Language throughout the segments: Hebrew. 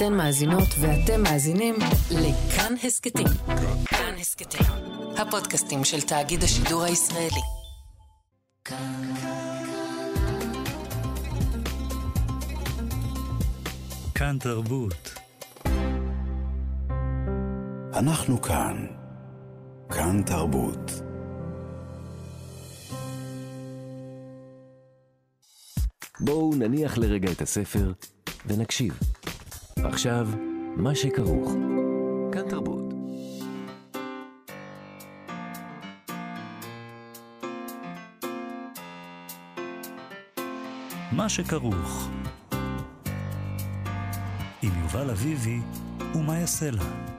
אתן מאזינות ואתם מאזינים לכאן הסכתים. כאן הסכתים, הפודקאסטים של תאגיד השידור הישראלי. כאן. כאן תרבות. אנחנו כאן. כאן תרבות. בואו נניח לרגע את הספר ונקשיב. עכשיו, מה שכרוך. כאן תרבות. מה שכרוך. עם יובל אביבי ומה יעשה לה.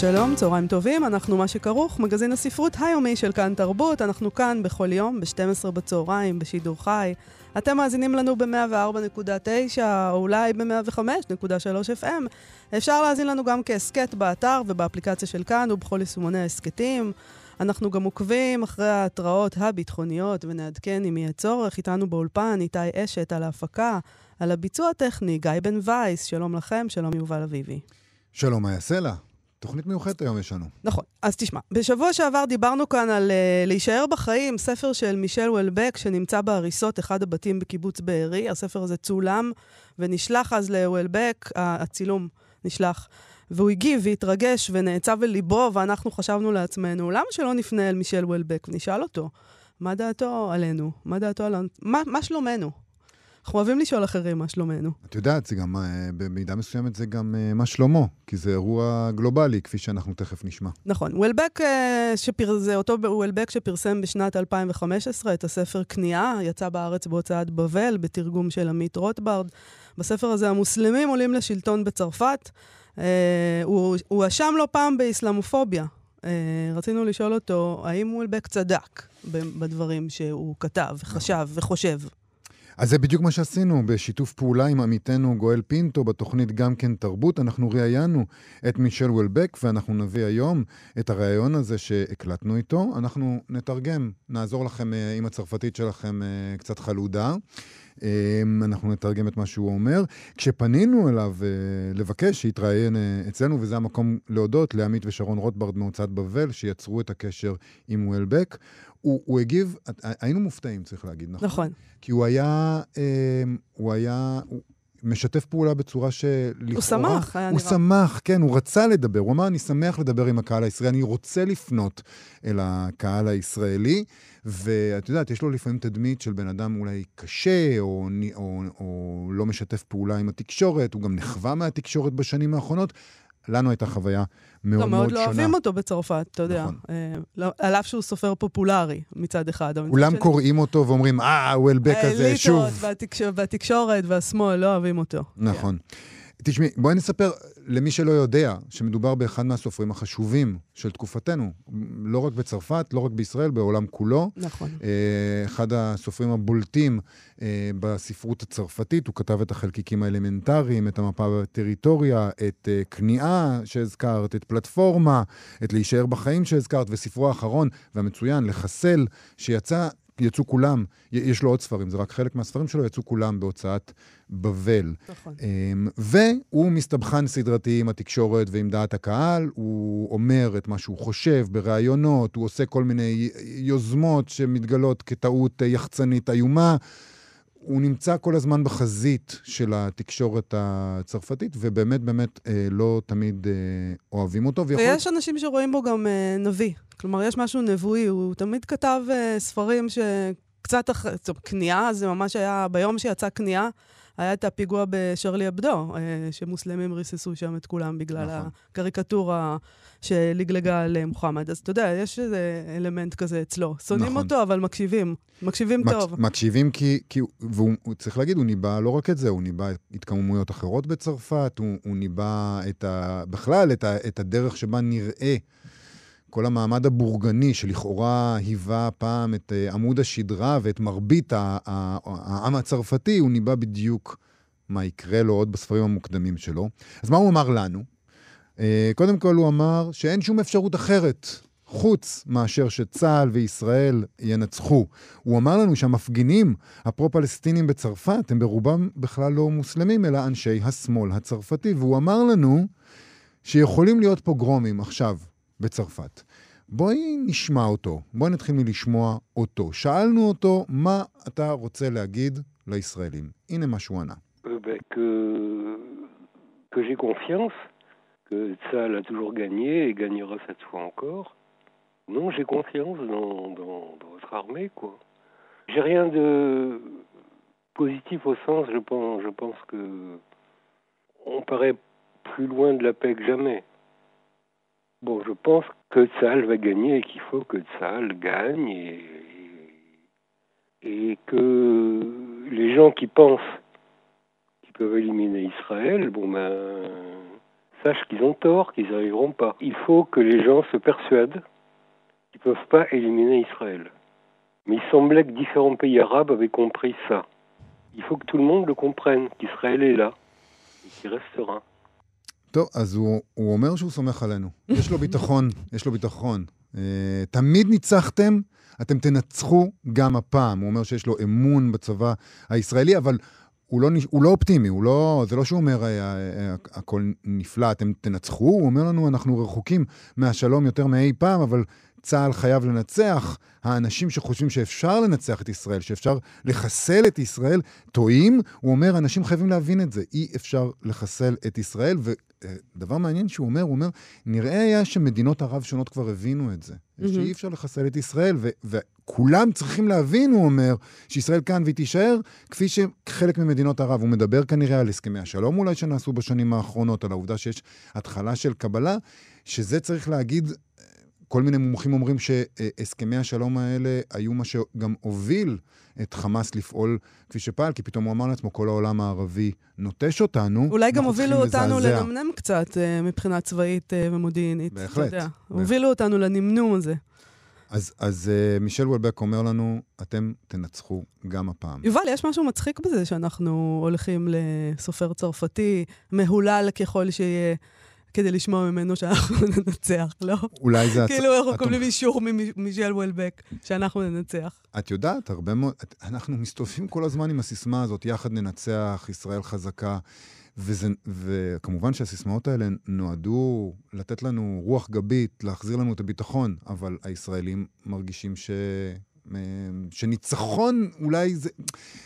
שלום, צהריים טובים, אנחנו מה שכרוך, מגזין הספרות היומי של כאן תרבות. אנחנו כאן בכל יום, ב-12 בצהריים, בשידור חי. אתם מאזינים לנו ב-104.9, או אולי ב-105.3 FM. אפשר להאזין לנו גם כהסכת באתר ובאפליקציה של כאן ובכל יישומוני ההסכתים. אנחנו גם עוקבים אחרי ההתראות הביטחוניות ונעדכן אם יהיה צורך. איתנו באולפן איתי אשת על ההפקה, על הביצוע הטכני, גיא בן וייס. שלום לכם, שלום יובל אביבי. שלום, מה יעשה לה? תוכנית מיוחדת היום יש לנו. נכון. אז תשמע, בשבוע שעבר דיברנו כאן על uh, להישאר בחיים, ספר של מישל וולבק, שנמצא בהריסות אחד הבתים בקיבוץ בארי. הספר הזה צולם ונשלח אז לוולבק, הצילום נשלח. והוא הגיב והתרגש ונעצב אל ליבו, ואנחנו חשבנו לעצמנו, למה שלא נפנה אל מישל וולבק ונשאל אותו, מה דעתו עלינו? מה דעתו עלינו? מה, מה שלומנו? אנחנו אוהבים לשאול אחרים מה שלומנו. את יודעת, זה גם, אה, במידה מסוימת זה גם אה, מה שלמה, כי זה אירוע גלובלי, כפי שאנחנו תכף נשמע. נכון. וולבק, אה, שפר... זה אותו וולבק שפרסם בשנת 2015 את הספר כניעה, יצא בארץ בהוצאת בבל, בתרגום של עמית רוטברד. בספר הזה המוסלמים עולים לשלטון בצרפת. הוא הואשם לא פעם באסלאמופוביה. רצינו לשאול אותו, האם וולבק צדק בדברים שהוא כתב, חשב וחושב? אז זה בדיוק מה שעשינו, בשיתוף פעולה עם עמיתנו גואל פינטו בתוכנית גם כן תרבות. אנחנו ראיינו את מישל וולבק, ואנחנו נביא היום את הראיון הזה שהקלטנו איתו. אנחנו נתרגם, נעזור לכם אה, עם הצרפתית שלכם אה, קצת חלודה. אמ, אנחנו נתרגם את מה שהוא אומר. כשפנינו אליו אה, לבקש שיתראיין אצלנו, וזה המקום להודות לעמית ושרון רוטברד מהוצאת בבל, שיצרו את הקשר עם וולבק, הוא, הוא הגיב, היינו מופתעים, צריך להגיד, נכון? נכון. כי הוא היה, אה, הוא היה, הוא משתף פעולה בצורה שלכאורה... הוא שמח, היה נראה. הוא שמח, כן, הוא רצה לדבר. הוא אמר, אני שמח לדבר עם הקהל הישראלי, אני רוצה לפנות אל הקהל הישראלי. ואת יודעת, יש לו לפעמים תדמית של בן אדם אולי קשה, או, או, או לא משתף פעולה עם התקשורת, הוא גם נחווה מהתקשורת בשנים האחרונות. לנו הייתה חוויה מאוד לא, מאוד מאוד שונה. לא אוהבים אותו בצרפת, אתה יודע. נכון. אה, לא, על אף שהוא סופר פופולרי מצד אחד. כולם מצד קוראים אותו ואומרים, אה, וולבק הזה, שוב. האליטות והתקשורת, והשמאל לא אוהבים אותו. נכון. תשמעי, בואי נספר למי שלא יודע, שמדובר באחד מהסופרים החשובים של תקופתנו, לא רק בצרפת, לא רק בישראל, בעולם כולו. נכון. אה, אחד הסופרים הבולטים אה, בספרות הצרפתית, הוא כתב את החלקיקים האלמנטריים, את המפה בטריטוריה, את אה, כניעה שהזכרת, את פלטפורמה, את להישאר בחיים שהזכרת, וספרו האחרון והמצוין, לחסל, שיצא יצאו כולם, יש לו עוד ספרים, זה רק חלק מהספרים שלו, יצאו כולם בהוצאת בבל. נכון. אמ, והוא מסתבכן סדרתי עם התקשורת ועם דעת הקהל, הוא אומר את מה שהוא חושב בראיונות, הוא עושה כל מיני יוזמות שמתגלות כטעות יחצנית איומה. הוא נמצא כל הזמן בחזית של התקשורת הצרפתית, ובאמת באמת אה, לא תמיד אה, אוהבים אותו. ויכול... ויש אנשים שרואים בו גם אה, נביא. כלומר, יש משהו נבואי, הוא תמיד כתב אה, ספרים שקצת אחרי... כניעה, זה ממש היה, ביום שיצא כניעה, היה את הפיגוע בשרלי אבדו, אה, שמוסלמים ריססו שם את כולם בגלל נכון. הקריקטורה שלגלגה על מוחמד. אז אתה יודע, יש איזה אלמנט כזה אצלו. שונאים נכון. אותו, אבל מקשיבים. מקשיבים מקש, טוב. מקשיבים כי, כי והוא צריך להגיד, הוא ניבא לא רק את זה, הוא ניבא התקוממויות אחרות בצרפת, הוא, הוא ניבא את ה, בכלל את, ה, את הדרך שבה נראה כל המעמד הבורגני שלכאורה היווה פעם את uh, עמוד השדרה ואת מרבית העם הצרפתי, הוא ניבא בדיוק מה יקרה לו עוד בספרים המוקדמים שלו. אז מה הוא אמר לנו? Uh, קודם כל הוא אמר שאין שום אפשרות אחרת חוץ מאשר שצה"ל וישראל ינצחו. הוא אמר לנו שהמפגינים הפרו-פלסטינים בצרפת הם ברובם בכלל לא מוסלמים, אלא אנשי השמאל הצרפתי, והוא אמר לנו שיכולים להיות פוגרומים עכשיו בצרפת. בואי נשמע אותו, בואי נתחיל מלשמוע אותו. שאלנו אותו, מה אתה רוצה להגיד לישראלים? הנה מה שהוא ענה. que j'ai confiance, que Tsal a toujours gagné et gagnera cette fois encore. Non, j'ai confiance dans, dans, dans, votre armée, quoi. J'ai rien de positif au sens, je pense, je pense que on paraît plus loin de la paix que jamais. Bon, je pense que Tsal va gagner et qu'il faut que Tsal gagne et, que les gens qui pensent peuvent éliminer Israël, bon ben, sachent qu'ils ont tort, qu'ils n'y arriveront pas. Il faut que les gens se persuadent qu'ils ne peuvent pas éliminer Israël. Mais il semblait que différents pays arabes avaient compris ça. Il faut que tout le monde le comprenne, qu'Israël est là, et qu'il restera. טוב, אז הוא, הוא אומר שהוא סומך עלינו. יש לו ביטחון, יש לו ביטחון. Uh, תמיד ניצחתם, אתם תנצחו גם הפעם. הוא אומר שיש לו אמון בצבא הישראלי, אבל הוא לא, הוא לא אופטימי, הוא לא, זה לא שהוא אומר הכל נפלא, אתם תנצחו, הוא אומר לנו אנחנו רחוקים מהשלום יותר מאי פעם, אבל צה"ל חייב לנצח. האנשים שחושבים שאפשר לנצח את ישראל, שאפשר לחסל את ישראל, טועים. הוא אומר, אנשים חייבים להבין את זה. אי אפשר לחסל את ישראל. ודבר מעניין שהוא אומר, הוא אומר, נראה היה שמדינות ערב שונות כבר הבינו את זה. Mm-hmm. שאי אפשר לחסל את ישראל, ו- וכולם צריכים להבין, הוא אומר, שישראל כאן והיא תישאר, כפי שחלק ממדינות ערב. הוא מדבר כנראה על הסכמי השלום אולי שנעשו בשנים האחרונות, על העובדה שיש התחלה של קבלה, שזה צריך להגיד כל מיני מומחים אומרים שהסכמי השלום האלה היו מה שגם הוביל את חמאס לפעול כפי שפעל, כי פתאום הוא אמר לעצמו, כל העולם הערבי נוטש אותנו. אולי גם הובילו אותנו לנמנם קצת מבחינה צבאית ומודיעינית. בהחלט. בהחלט. הובילו אותנו לנמנום הזה. אז, אז uh, מישל וולבק אומר לנו, אתם תנצחו גם הפעם. יובל, יש משהו מצחיק בזה שאנחנו הולכים לסופר צרפתי, מהולל ככל שיהיה. כדי לשמוע ממנו שאנחנו ננצח, לא? אולי זה... כאילו אנחנו מקבלים אישור ממישל וולבק שאנחנו ננצח. את יודעת, הרבה מאוד... אנחנו מסתובבים כל הזמן עם הסיסמה הזאת, יחד ננצח, ישראל חזקה. וזה, וכמובן שהסיסמאות האלה נועדו לתת לנו רוח גבית, להחזיר לנו את הביטחון, אבל הישראלים מרגישים ש... שניצחון אולי זה,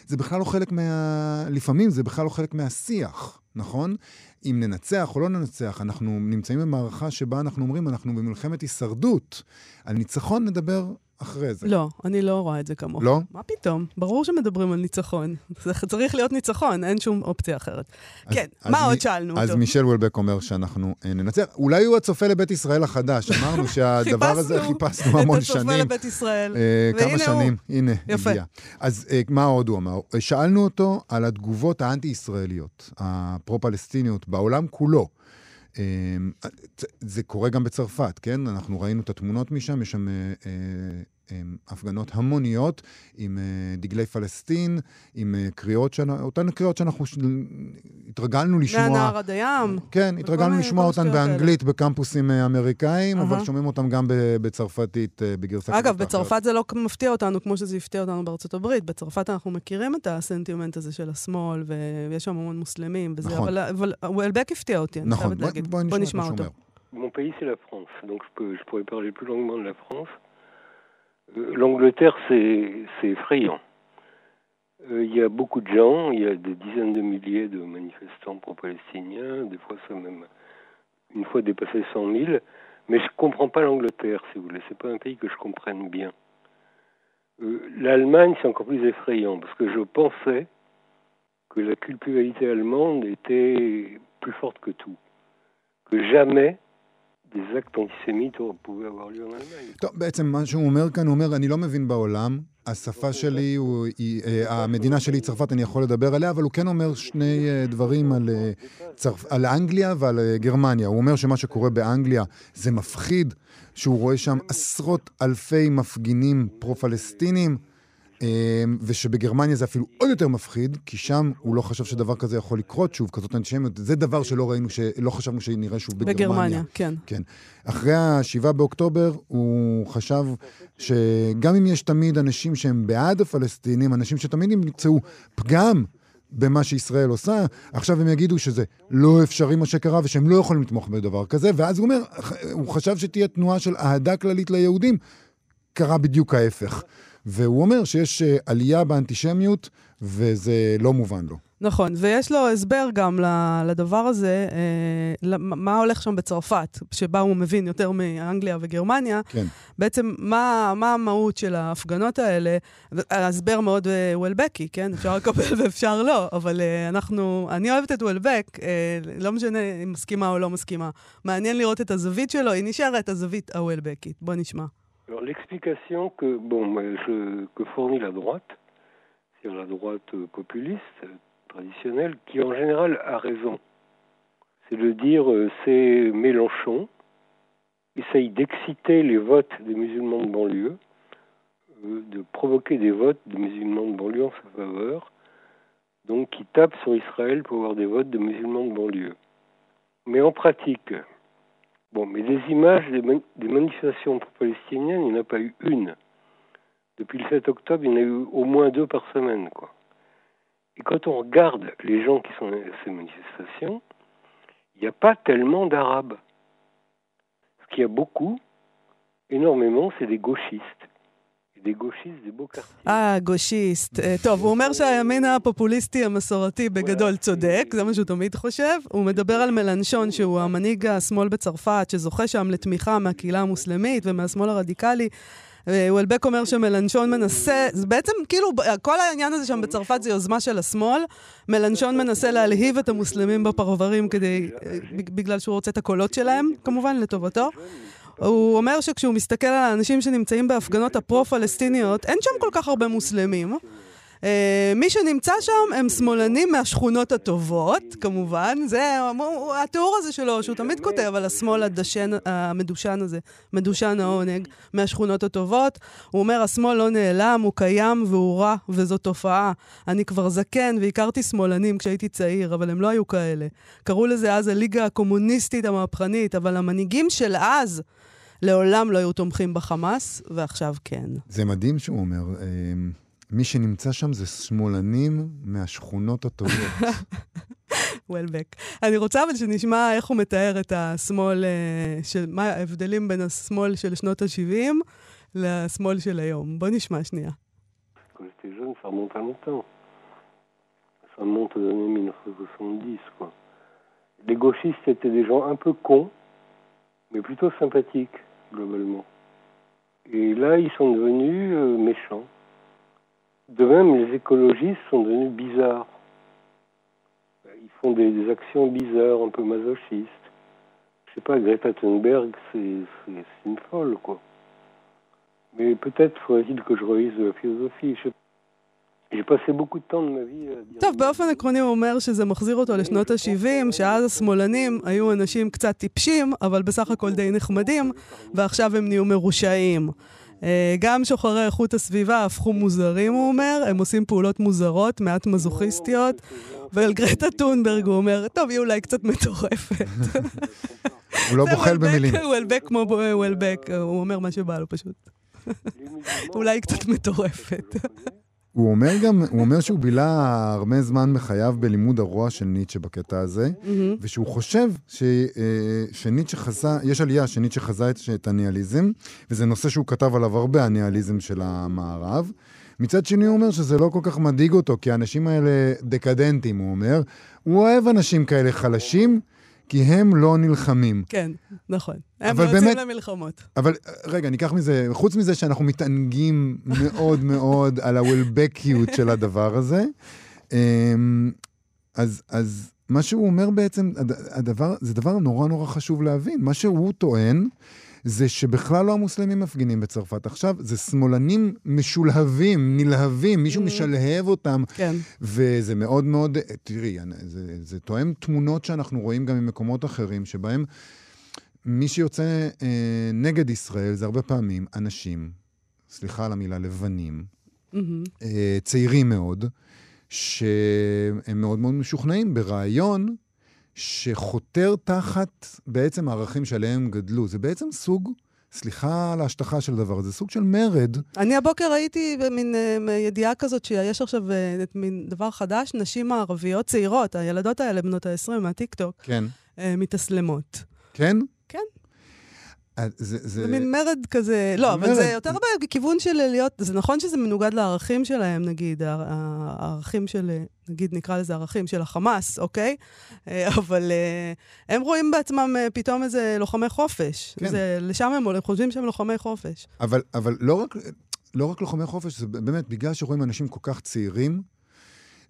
זה בכלל לא חלק מה... לפעמים זה בכלל לא חלק מהשיח, נכון? אם ננצח או לא ננצח, אנחנו נמצאים במערכה שבה אנחנו אומרים, אנחנו במלחמת הישרדות. על ניצחון נדבר אחרי זה. לא, אני לא רואה את זה כמוך. לא? מה פתאום? ברור שמדברים על ניצחון. זה צריך להיות ניצחון, אין שום אופציה אחרת. אז, כן, אז מה מ... עוד שאלנו אז אותו? מישל וולבק אומר שאנחנו אה, ננצח. אולי הוא הצופה לבית ישראל החדש. אמרנו שהדבר הזה, חיפשנו המון שנים. את הצופה לבית ישראל. אה, כמה שנים, הוא. הנה, יפה. הגיע. אז אה, מה עוד הוא אמר? שאלנו אותו על התגובות האנטי-ישראליות, הפרו-פלסטיניות, בעולם כולו. זה קורה גם בצרפת, כן? אנחנו ראינו את התמונות משם, יש שם הפגנות המוניות עם דגלי פלסטין, עם קריאות, אותן קריאות שאנחנו התרגלנו לשמוע. מהנהר עד הים. כן, התרגלנו לשמוע אותן באנגלית בקמפוסים אמריקאים, אבל שומעים אותן גם בצרפתית בגרסה אגב, בצרפת זה לא מפתיע אותנו כמו שזה הפתיע אותנו בארצות הברית. בצרפת אנחנו מכירים את הסנטימנט הזה של השמאל, ויש שם המון מוסלמים וזה, נכון. אבל וולבק הפתיע אותי, אני חייבת להגיד. בוא נשמע אותו. Mon pays, c'est la France, donc je, peux, je pourrais parler plus longuement de la France. L'Angleterre, c'est effrayant. Euh, il y a beaucoup de gens, il y a des dizaines de milliers de manifestants pro-palestiniens, des fois ça même une fois dépassé 100 000, mais je ne comprends pas l'Angleterre, si vous voulez, c'est pas un pays que je comprenne bien. Euh, L'Allemagne, c'est encore plus effrayant, parce que je pensais que la culpabilité allemande était plus forte que tout, que jamais des actes antisémites pouvaient avoir lieu en Allemagne. טוב, בעצם מה שהוא אומר כאן, הוא אומר, אני לא מבין בעולם, השפה שלי, היא, המדינה שלי היא צרפת, אני יכול לדבר עליה, אבל הוא כן אומר שני דברים על, צרפ, על אנגליה ועל גרמניה. הוא אומר שמה שקורה באנגליה זה מפחיד, שהוא רואה שם עשרות אלפי מפגינים פרו-פלסטינים. אמ, ושבגרמניה זה אפילו עוד יותר מפחיד, כי שם הוא לא חשב שדבר כזה יכול לקרות שוב, כזאת אנטישמיות. זה דבר שלא ראינו, שלא חשבנו שנראה שוב בגרמניה. בגרמניה, כן. כן. אחרי ה-7 באוקטובר, הוא חשב שגם אם יש תמיד אנשים שהם בעד הפלסטינים, אנשים שתמיד ימצאו פגם במה שישראל עושה, עכשיו הם יגידו שזה לא אפשרי מה שקרה ושהם לא יכולים לתמוך בדבר כזה, ואז הוא אומר, הוא חשב שתהיה תנועה של אהדה כללית ליהודים, קרה בדיוק ההפך. והוא אומר שיש אה, עלייה באנטישמיות, וזה לא מובן לו. נכון, ויש לו הסבר גם לדבר הזה, אה, מה הולך שם בצרפת, שבה הוא מבין יותר מאנגליה וגרמניה. כן. בעצם, מה, מה המהות של ההפגנות האלה? ההסבר מאוד אה, וולבקי, כן? אפשר לקבל ואפשר לא, אבל אנחנו, אני אוהבת את וולבק, לא משנה אם מסכימה או לא מסכימה. מעניין לראות את הזווית שלו, היא נשארת הזווית הוולבקית. בוא נשמע. L'explication que, fournit la droite, c'est la droite populiste, traditionnelle, qui en général a raison. C'est de dire euh, c'est Mélenchon, essaye d'exciter les votes des musulmans de banlieue, euh, de provoquer des votes de musulmans de banlieue en sa faveur, donc qui tape sur Israël pour avoir des votes de musulmans de banlieue. Mais en pratique, bon, mais des images des, man des manifestations palestiniennes, il n'y en a pas eu une. Depuis le 7 octobre, il y en a eu au moins deux par semaine, quoi. Et quand on regarde les gens qui sont à ces manifestations, il n'y a pas tellement d'Arabes. Ce qu'il y a beaucoup, énormément, c'est des gauchistes. Gauchistes, des beaux quartiers. אה, גושיסט. טוב, הוא אומר שהימין הפופוליסטי המסורתי בגדול צודק, זה מה שהוא תמיד חושב. הוא מדבר על מלנשון, שהוא המנהיג השמאל בצרפת, שזוכה שם לתמיכה מהקהילה המוסלמית ומהשמאל הרדיקלי. וולבק אומר שמלנשון מנסה, זה בעצם כאילו, כל העניין הזה שם בצרפת זה יוזמה של השמאל. מלנשון מנסה להלהיב את המוסלמים בפרברים כדי, בגלל שהוא רוצה את הקולות שלהם, כמובן, לטובתו. הוא אומר שכשהוא מסתכל על האנשים שנמצאים בהפגנות הפרו-פלסטיניות, אין שם כל כך הרבה מוסלמים. Uh, מי שנמצא שם הם שמאלנים מהשכונות הטובות, כמובן. זה התיאור הזה שלו, שהוא תמיד כותב על השמאל הדשן, המדושן הזה, מדושן העונג, מהשכונות הטובות. הוא אומר, השמאל לא נעלם, הוא קיים והוא רע, וזו תופעה. אני כבר זקן והכרתי שמאלנים כשהייתי צעיר, אבל הם לא היו כאלה. קראו לזה אז הליגה הקומוניסטית המהפכנית, אבל המנהיגים של אז... לעולם לא היו תומכים בחמאס, ועכשיו כן. זה מדהים שהוא אומר. מי שנמצא שם זה שמאלנים מהשכונות הטובות. וולבק. אני רוצה אבל שנשמע איך הוא מתאר את השמאל, של, מה ההבדלים בין השמאל של שנות ה-70 לשמאל של היום. בוא נשמע שנייה. Ça monte aux années 1970, quoi. Les gauchistes étaient des gens un peu cons, mais plutôt sympathiques, globalement. Et là, ils sont devenus euh, méchants. De même, les écologistes sont devenus bizarres. Ils font des, des actions bizarres, un peu masochistes. Je sais pas, Greta Thunberg, c'est une folle, quoi. Mais peut-être faudrait-il que je revise de la philosophie. Je sais טוב, באופן עקרוני הוא אומר שזה מחזיר אותו לשנות ה-70, שאז השמאלנים היו אנשים קצת טיפשים, אבל בסך הכל די נחמדים, ועכשיו הם נהיו מרושעים. גם שוחרי איכות הסביבה הפכו מוזרים, הוא אומר, הם עושים פעולות מוזרות, מעט מזוכיסטיות, ואל גרטה טונברג הוא אומר, טוב, היא אולי קצת מטורפת. הוא לא בוחל במילים. הוא אלבק כמו וולבק, הוא אומר מה שבא לו פשוט. אולי קצת מטורפת. הוא אומר גם, הוא אומר שהוא בילה הרבה זמן בחייו בלימוד הרוע של ניטשה בקטע הזה, mm-hmm. ושהוא חושב ש, שניטשה חזה, יש עלייה שניטשה חזה את, את הניאליזם, וזה נושא שהוא כתב עליו הרבה, הניאליזם של המערב. מצד שני הוא אומר שזה לא כל כך מדאיג אותו, כי האנשים האלה דקדנטים, הוא אומר. הוא אוהב אנשים כאלה חלשים, כי הם לא נלחמים. כן, נכון. הם לא יוצאים למלחמות. אבל רגע, ניקח מזה, חוץ מזה שאנחנו מתענגים מאוד מאוד על הוולבקיות של הדבר הזה, אז, אז מה שהוא אומר בעצם, הדבר, זה דבר נורא נורא חשוב להבין. מה שהוא טוען, זה שבכלל לא המוסלמים מפגינים בצרפת. עכשיו, זה שמאלנים משולהבים, נלהבים, מישהו mm. משלהב אותם. כן. וזה מאוד מאוד, תראי, זה, זה תואם תמונות שאנחנו רואים גם ממקומות אחרים, שבהם מי שיוצא אה, נגד ישראל זה הרבה פעמים אנשים, סליחה על המילה, לבנים, מהמם. אה, צעירים מאוד, שהם מאוד מאוד משוכנעים ברעיון שחותר תחת בעצם הערכים שעליהם גדלו. זה בעצם סוג, סליחה על ההשטחה של הדבר הזה, סוג של מרד. אני הבוקר ראיתי במין אה, ידיעה כזאת שיש עכשיו אה, מין דבר חדש, נשים הערביות צעירות, הילדות האלה, בנות ה-20 מהטיקטוק, כן. אה, מתאסלמות. כן? זה... זה... זה מין מרד כזה, לא, אבל מרד. זה יותר בכיוון של להיות, זה נכון שזה מנוגד לערכים שלהם, נגיד, הע- הערכים של, נגיד, נקרא לזה ערכים של החמאס, אוקיי? אה, אבל אה, הם רואים בעצמם אה, פתאום איזה לוחמי חופש. כן. זה, לשם הם הולכים, חושבים שהם לוחמי חופש. אבל, אבל לא, רק, לא רק לוחמי חופש, זה באמת, בגלל שרואים אנשים כל כך צעירים,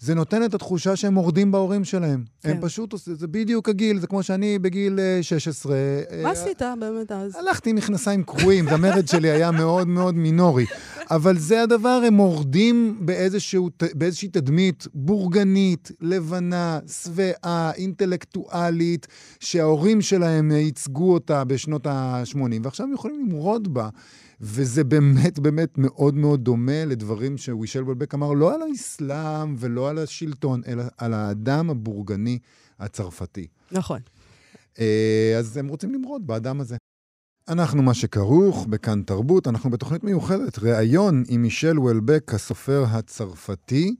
זה נותן את התחושה שהם מורדים בהורים שלהם. כן. הם פשוט, עושים- זה בדיוק הגיל, זה כמו שאני בגיל אה, 16. אה, מה עשית באמת אז? הלכתי עם מכנסיים קרועים, המרד שלי היה מאוד מאוד מינורי. אבל זה הדבר, הם מורדים באיזשהו, באיזושהי תדמית בורגנית, לבנה, שבעה, אינטלקטואלית, שההורים שלהם ייצגו אותה בשנות ה-80, ועכשיו הם יכולים למרוד בה. וזה באמת באמת מאוד מאוד דומה לדברים שווישל וולבק אמר, לא על האסלאם ולא על השלטון, אלא על האדם הבורגני הצרפתי. נכון. אה, אז הם רוצים למרוד באדם הזה. אנחנו מה שכרוך בכאן תרבות, אנחנו בתוכנית מיוחדת, ראיון עם מישל וולבק, הסופר הצרפתי.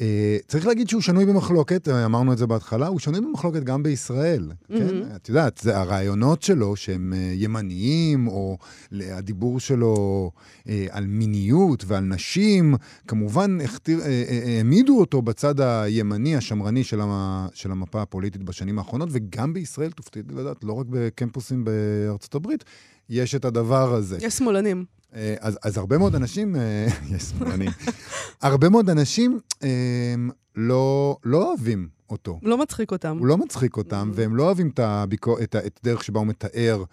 אה, צריך להגיד שהוא שנוי במחלוקת, אה, אמרנו את זה בהתחלה, הוא שנוי במחלוקת גם בישראל. כן? את יודעת, זה הרעיונות שלו שהם אה, ימניים, או הדיבור שלו על מיניות ועל נשים, כמובן העמידו אותו בצד הימני, השמרני של, המ, של המפה הפוליטית בשנים האחרונות, וגם בישראל, תופתעי לדעת, לא רק בקמפוסים בארצות הברית, יש את הדבר הזה. יש שמאלנים. אה, אז, אז הרבה מאוד אנשים, אה, יש שמאלנים, הרבה מאוד אנשים אה, לא, לא אוהבים אותו. לא מצחיק אותם. הוא לא מצחיק אותם, והם לא אוהבים את, הביקור, את, הדרך שבה הוא מתאר,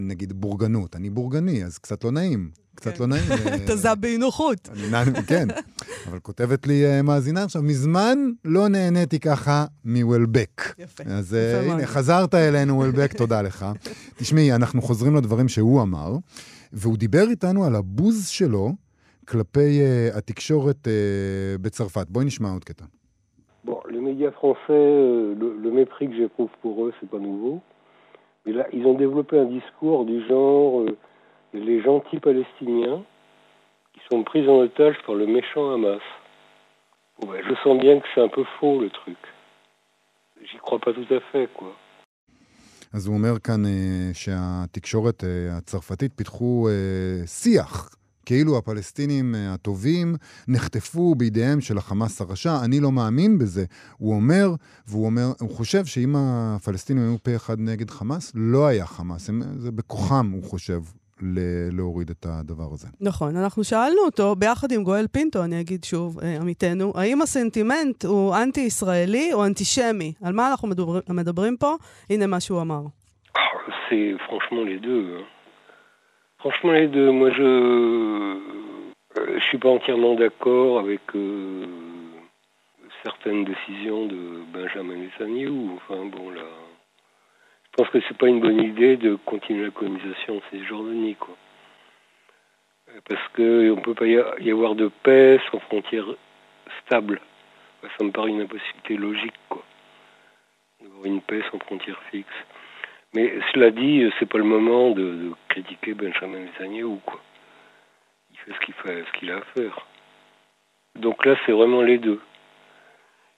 נגיד, בורגנות. אני בורגני, אז קצת לא נעים. קצת כן. לא נעים. אה, אתה זע באי נוחות. כן, אבל כותבת לי מאזינה עכשיו, מזמן לא נהניתי ככה מוולבק. יפה. אז. הנה, חזרת אלינו, וולבק, תודה לך. תשמעי, אנחנו חוזרים לדברים שהוא אמר, והוא דיבר איתנו על הבוז שלו כלפי uh, התקשורת uh, בצרפת. בואי נשמע עוד קטע. Bon, les médias français, euh, le, le mépris que j'éprouve pour eux, c'est pas nouveau. Mais là, ils ont développé un discours du genre euh, les gentils palestiniens qui sont pris en otage par le méchant Hamas. Bon, ben, je sens bien que c'est un peu faux le truc. J'y crois pas tout à fait, quoi. אז הוא אומר כאן uh, שהתקשורת uh, הצרפתית פיתחו uh, שיח. כאילו הפלסטינים uh, הטובים נחטפו בידיהם של החמאס הרשע, אני לא מאמין בזה. הוא אומר, והוא אומר, הוא חושב שאם הפלסטינים היו פה אחד נגד חמאס, לא היה חמאס. הם, זה בכוחם, הוא חושב, להוריד את הדבר הזה. נכון, אנחנו שאלנו אותו, ביחד עם גואל פינטו, אני אגיד שוב, אה, עמיתנו, האם הסנטימנט הוא אנטי-ישראלי או אנטישמי? על מה אנחנו מדבר, מדברים פה? הנה מה שהוא אמר. Ah, C'est franchement les deux. hein. Franchement les deux. Moi, je euh, je suis pas entièrement d'accord avec euh, certaines décisions de Benjamin Netanyahu. Enfin bon là, je pense que c'est pas une bonne idée de continuer la colonisation de Cisjordanie quoi. Parce que on peut pas y avoir de paix sans frontières stables. Ça me paraît une impossibilité logique quoi. D'avoir une paix sans frontières fixes. Mais cela dit, c'est pas le moment de, de critiquer Benjamin Netanyahu, quoi. Il fait ce qu'il fait, ce qu'il a à faire. Donc là, c'est vraiment les deux.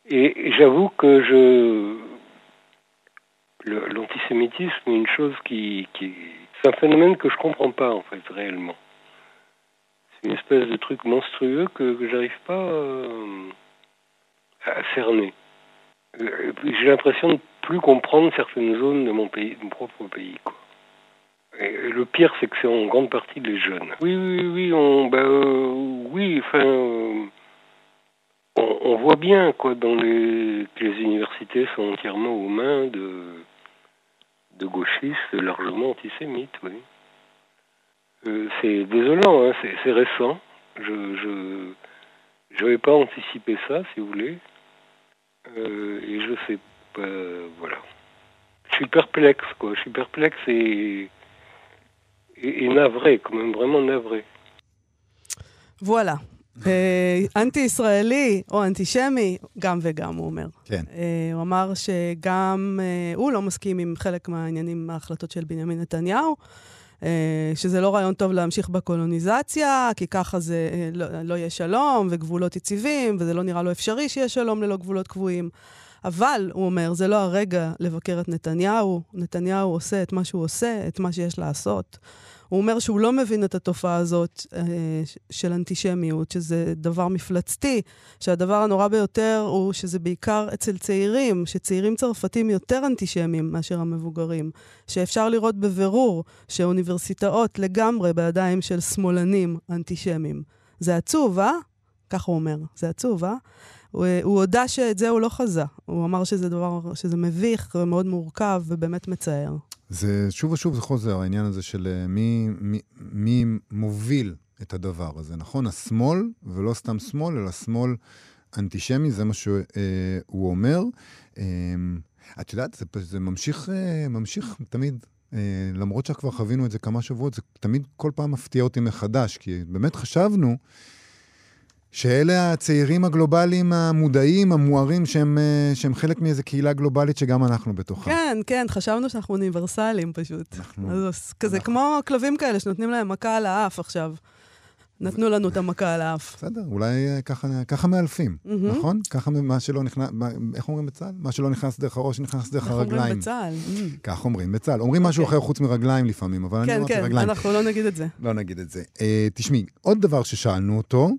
Et, j'avoue que je l'antisémitisme est une chose qui, c'est un phénomène que je comprends pas en fait réellement. C'est une espèce de truc monstrueux que, que j'arrive pas euh, à cerner. Euh, J'ai l'impression de plus comprendre certaines zones de mon pays, de mon propre pays, quoi. Et le pire, c'est que c'est en grande partie les jeunes. Oui, oui, oui, on, bah, euh, oui, enfin, euh, on, on voit bien, quoi, dans les, que les universités sont entièrement aux mains de, de gauchistes largement antisémites, oui. Euh, c'est désolant, hein, c'est récent. Je n'avais je, je pas anticipé ça, si vous voulez. Euh, et je sais pas, voilà. Je suis perplexe, quoi. Je suis perplexe et, et, et navré, quand même, vraiment navré. Voilà, אה, אנטי-ישראלי או אנטישמי, גם וגם, הוא אומר. כן. אה, הוא אמר שגם אה, הוא לא מסכים עם חלק מהעניינים, מההחלטות של בנימין נתניהו, שזה לא רעיון טוב להמשיך בקולוניזציה, כי ככה זה לא, לא יהיה שלום וגבולות יציבים, וזה לא נראה לו אפשרי שיהיה שלום ללא גבולות קבועים. אבל, הוא אומר, זה לא הרגע לבקר את נתניהו. נתניהו עושה את מה שהוא עושה, את מה שיש לעשות. הוא אומר שהוא לא מבין את התופעה הזאת אה, של אנטישמיות, שזה דבר מפלצתי, שהדבר הנורא ביותר הוא שזה בעיקר אצל צעירים, שצעירים צרפתים יותר אנטישמים מאשר המבוגרים, שאפשר לראות בבירור שאוניברסיטאות לגמרי בידיים של שמאלנים אנטישמים. זה עצוב, אה? ככה הוא אומר, זה עצוב, אה? הוא, הוא הודה שאת זה הוא לא חזה. הוא אמר שזה דבר, שזה מביך ומאוד מורכב ובאמת מצער. זה שוב ושוב זה חוזר, העניין הזה של אה, מי, מי, מי מוביל את הדבר הזה, נכון? השמאל, ולא סתם שמאל, אלא שמאל אנטישמי, זה מה שהוא אה, אומר. אה, את יודעת, זה, זה ממשיך, אה, ממשיך תמיד, אה, למרות שכבר חווינו את זה כמה שבועות, זה תמיד כל פעם מפתיע אותי מחדש, כי באמת חשבנו שאלה הצעירים הגלובליים המודעים, המוארים, שהם, אה, שהם חלק מאיזו קהילה גלובלית שגם אנחנו בתוכה. כן, כן, חשבנו שאנחנו אוניברסליים פשוט. אנחנו- אז כזה אנחנו- כמו כלבים כאלה שנותנים להם מכה על האף עכשיו. נתנו לנו את המכה על האף. בסדר, אולי אה, ככה, ככה מאלפים, מהמם. נכון? ככה מה שלא נכנס, איך אומרים בצה"ל? מה שלא נכנס דרך הראש, נכנס דרך איך אומרים הרגליים. בצה"ל? Mm. כך אומרים בצה"ל. אומרים משהו אוקיי. אחר חוץ מרגליים לפעמים, אבל אני כן, אמרתי כן, רגליים. אנחנו לא נגיד את זה. לא נגיד את זה. אה, תשמעי, עוד דבר ששאלנו אותו,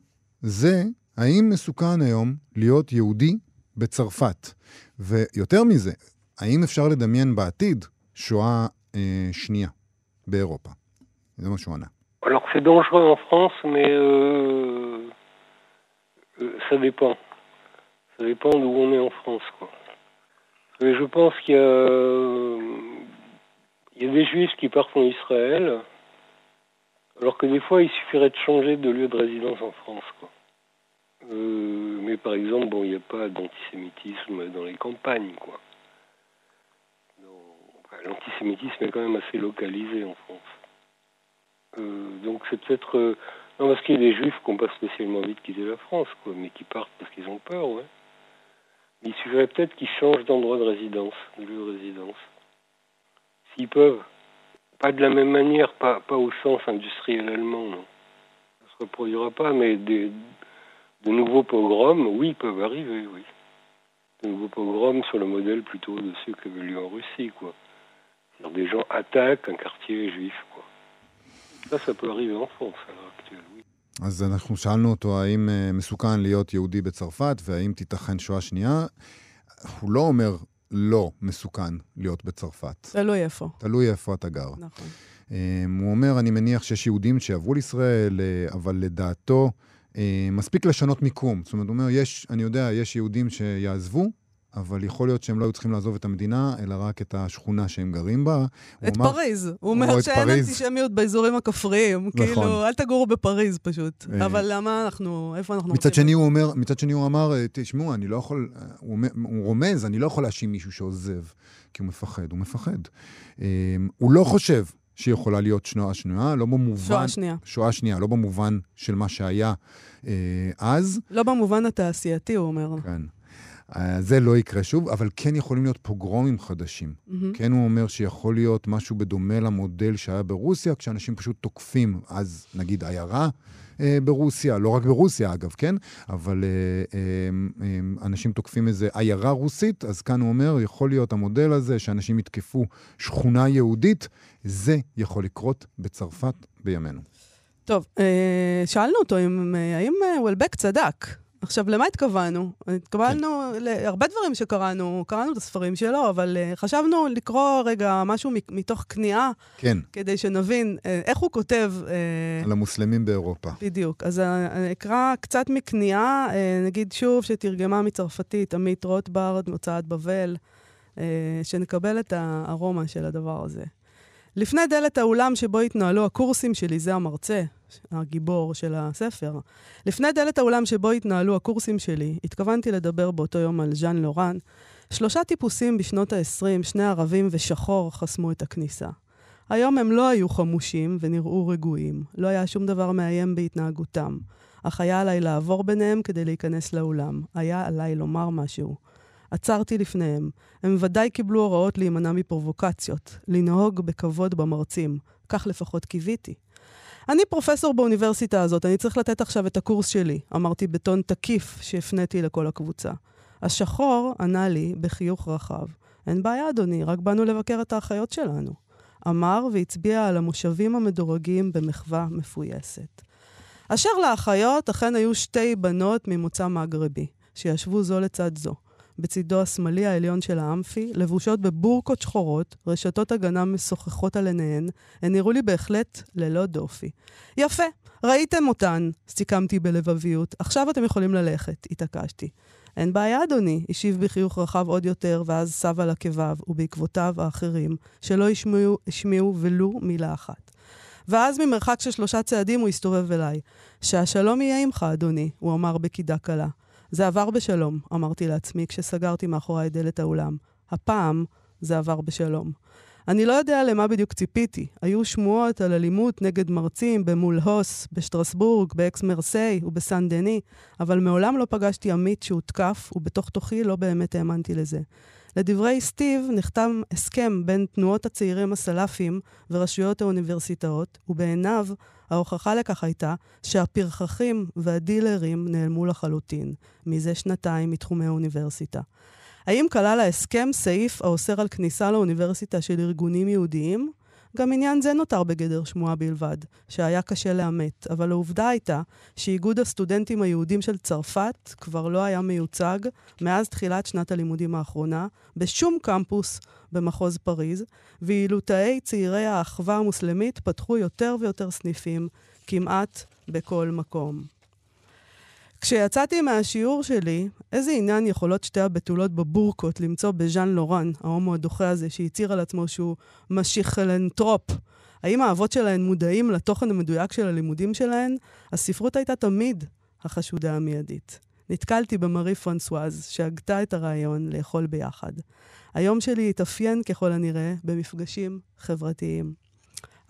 זה האם מסוכן היום להיות יהודי בצרפת? ויותר מזה, האם אפשר לדמיין בעתיד שואה אה, שנייה באירופה? זה מה שהוא ענה. Alors c'est dangereux en France, mais euh, euh, ça dépend. Ça dépend d'où on est en France. Quoi. Mais je pense qu'il y a, il y a des juifs qui partent en Israël, alors que des fois il suffirait de changer de lieu de résidence en France. Quoi. Euh, mais par exemple, bon, il n'y a pas d'antisémitisme dans les campagnes. Quoi. L'antisémitisme est quand même assez localisé en France. Euh, donc c'est peut-être... euh, non, parce qu'il y a des juifs qui n'ont pas spécialement envie de quitter la France, quoi, mais qui partent parce qu'ils ont peur, ouais. Mais il suffirait peut-être qu'ils changent d'endroit de résidence, de lieu de résidence. S'ils peuvent. Pas de la même manière, pas, pas au sens industriel allemand, non. Ça se reproduira pas, mais des, de nouveaux pogroms, oui, peuvent arriver, oui. De nouveaux pogroms sur le modèle plutôt de ceux qui avaient lieu en Russie, quoi. C'est-à-dire des gens attaquent un quartier juif, quoi. Ça, ça peut arriver en France à l'heure actuelle, oui. אז אנחנו שאלנו אותו האם אה, מסוכן להיות יהודי בצרפת והאם תיתכן שואה שנייה. הוא לא אומר לא מסוכן להיות בצרפת. תלוי איפה. תלוי איפה אתה גר. נכון. אה, הוא אומר, אני מניח שיש יהודים שיעברו לישראל, אה, אבל לדעתו אה, מספיק לשנות מיקום. זאת אומרת, הוא אומר, יש, אני יודע, יש יהודים שיעזבו, אבל יכול להיות שהם לא היו צריכים לעזוב את המדינה, אלא רק את השכונה שהם גרים בה. את אמר- פריז. הוא או אומר שאין פריז. אנטישמיות באזורים הכפריים. נכון. כאילו, אל תגורו בפריז פשוט. אה. אבל למה אנחנו, איפה אנחנו מצד רוצים- שני הוא אומר, מצד שני הוא אמר, אה, תשמעו, אני לא יכול, אה, הוא, אומר- הוא רומז, אני לא יכול להאשים מישהו שעוזב, כי הוא מפחד, הוא מפחד. אה, הוא לא חושב שיכולה להיות שואה שנויה, לא במובן... שואה שנייה. שואה שנייה, לא במובן של מה שהיה אה, אז, לא במובן התעשייתי, הוא אומר. כן. אה, זה לא יקרה שוב, אבל כן יכולים להיות פוגרומים חדשים. מהמם. כן, הוא אומר שיכול להיות משהו בדומה למודל שהיה ברוסיה, כשאנשים פשוט תוקפים, אז נגיד עיירה אה, ברוסיה, לא רק ברוסיה אגב, כן? אבל אה, אה, אה, אנשים תוקפים איזה עיירה רוסית, אז כאן הוא אומר, יכול להיות המודל הזה שאנשים יתקפו שכונה יהודית, זה יכול לקרות בצרפת בימינו. טוב, שאלנו אותו אם, האם וולבק צדק. עכשיו, למה התכוונו? התכוונו להרבה דברים שקראנו, קראנו את הספרים שלו, אבל אה, חשבנו לקרוא רגע משהו מתוך כניעה, כן, כדי שנבין אה, איך הוא כותב. אה, על המוסלמים באירופה. בדיוק. אז אני אקרא קצת מכניעה, נגיד שוב, שתרגמה מצרפתית עמית רוטברד, הוצאת בבל, שנקבל את הארומה של הדבר הזה. לפני דלת האולם שבו התנהלו הקורסים שלי, זה המרצה, הגיבור של הספר. לפני דלת האולם שבו התנהלו הקורסים שלי, התכוונתי לדבר באותו יום על ז'אן לורן. שלושה טיפוסים בשנות ה-20, שני ערבים ושחור, חסמו את הכניסה. היום הם לא היו חמושים ונראו רגועים. לא היה שום דבר מאיים בהתנהגותם. אך היה עליי לעבור ביניהם כדי להיכנס לאולם. היה עליי לומר משהו. עצרתי לפניהם. הם ודאי קיבלו הוראות להימנע מפרובוקציות, לנהוג בכבוד במרצים. כך לפחות קיוויתי. אני פרופסור באוניברסיטה הזאת, אני צריך לתת עכשיו את הקורס שלי, אמרתי בטון תקיף שהפניתי לכל הקבוצה. השחור ענה לי בחיוך רחב, אין בעיה, אדוני, רק באנו לבקר את האחיות שלנו. אמר והצביע על המושבים המדורגים במחווה מפויסת. אשר לאחיות, אכן היו שתי בנות ממוצא מגרבי, שישבו זו לצד זו. בצידו השמאלי העליון של האמפי, לבושות בבורקות שחורות, רשתות הגנה משוחחות על עיניהן, הן נראו לי בהחלט ללא דופי. יפה, ראיתם אותן, סיכמתי בלבביות. עכשיו אתם יכולים ללכת, התעקשתי. אין בעיה, אדוני, השיב בחיוך רחב עוד יותר, ואז סב על עקביו, ובעקבותיו האחרים, שלא השמיעו, השמיעו ולו מילה אחת. ואז ממרחק של שלושה צעדים הוא הסתובב אליי. שהשלום יהיה עמך, אדוני, הוא אמר בקידה קלה. זה עבר בשלום, אמרתי לעצמי כשסגרתי מאחורי דלת האולם. הפעם זה עבר בשלום. אני לא יודע למה בדיוק ציפיתי. היו שמועות על אלימות נגד מרצים במולהוס, בשטרסבורג, באקס מרסיי ובסן דני, אבל מעולם לא פגשתי עמית שהותקף, ובתוך תוכי לא באמת האמנתי לזה. לדברי סטיב, נחתם הסכם בין תנועות הצעירים הסלפים ורשויות האוניברסיטאות, ובעיניו ההוכחה לכך הייתה שהפרחחים והדילרים נעלמו לחלוטין, מזה שנתיים מתחומי האוניברסיטה. האם כלל ההסכם סעיף האוסר על כניסה לאוניברסיטה של ארגונים יהודיים? גם עניין זה נותר בגדר שמועה בלבד, שהיה קשה לאמת, אבל העובדה הייתה שאיגוד הסטודנטים היהודים של צרפת כבר לא היה מיוצג מאז תחילת שנת הלימודים האחרונה בשום קמפוס במחוז פריז, ואילו תאי צעירי האחווה המוסלמית פתחו יותר ויותר סניפים כמעט בכל מקום. כשיצאתי מהשיעור שלי, איזה עניין יכולות שתי הבתולות בבורקות למצוא בז'אן לורן, ההומו הדוחה הזה, שהצהיר על עצמו שהוא משיכלנטרופ? האם האבות שלהן מודעים לתוכן המדויק של הלימודים שלהן? הספרות הייתה תמיד החשודה המיידית. נתקלתי במרי פרנסואז, שהגתה את הרעיון לאכול ביחד. היום שלי התאפיין ככל הנראה במפגשים חברתיים.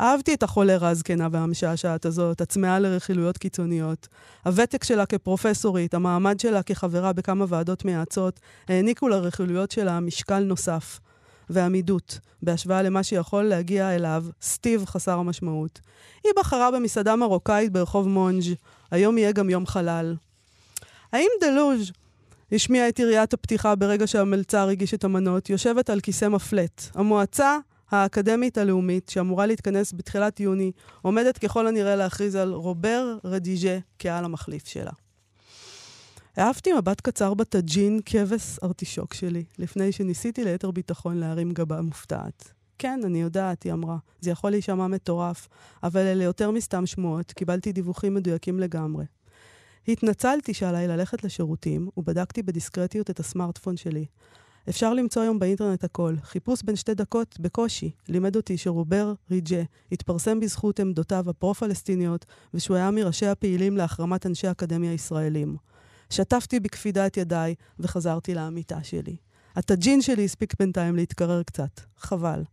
אהבתי את החולרה הזקנה והמשעשעת הזאת, הצמאה לרכילויות קיצוניות. הוותק שלה כפרופסורית, המעמד שלה כחברה בכמה ועדות מייעצות, העניקו לרכילויות שלה משקל נוסף. ועמידות, בהשוואה למה שיכול להגיע אליו סטיב חסר המשמעות. היא בחרה במסעדה מרוקאית ברחוב מונג', היום יהיה גם יום חלל. האם דלוז' השמיע את יריית הפתיחה ברגע שהמלצר הגיש את המנות, יושבת על כיסא מפלט. המועצה האקדמית הלאומית, שאמורה להתכנס בתחילת יוני, עומדת ככל הנראה להכריז על רובר רדיג'ה כעל המחליף שלה. העפתי מבט קצר בטאג'ין כבש ארטישוק שלי, לפני שניסיתי ליתר ביטחון להרים גבה מופתעת. כן, אני יודעת, היא אמרה. זה יכול להישמע מטורף, אבל אלה יותר מסתם שמועות, קיבלתי דיווחים מדויקים לגמרי. התנצלתי שעליי ללכת לשירותים, ובדקתי בדיסקרטיות את הסמארטפון שלי. אפשר למצוא היום באינטרנט הכל. חיפוש בין שתי דקות, בקושי, לימד אותי שרובר ריג'ה התפרסם בזכות עמדותיו הפרו-פלסטיניות, ושהוא היה מראשי הפעילים להחרמת אנשי אקדמיה ישראלים. שטפתי בקפידה את ידיי, וחזרתי לאמיתה שלי. הטאג'ין שלי הספיק בינתיים להתקרר קצת. חבל.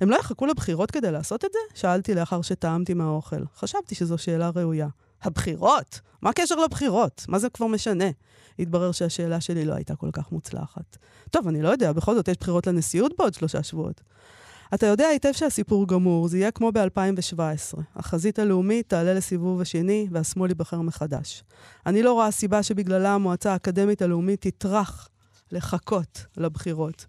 הם לא יחכו לבחירות כדי לעשות את זה? שאלתי לאחר שטעמתי מהאוכל. חשבתי שזו שאלה ראויה. הבחירות? מה הקשר לבחירות? מה זה כבר משנה? התברר שהשאלה שלי לא הייתה כל כך מוצלחת. טוב, אני לא יודע, בכל זאת יש בחירות לנשיאות בעוד שלושה שבועות. אתה יודע היטב שהסיפור גמור, זה יהיה כמו ב-2017. החזית הלאומית תעלה לסיבוב השני, והשמאל ייבחר מחדש. אני לא רואה סיבה שבגללה המועצה האקדמית הלאומית תטרח לחכות לבחירות.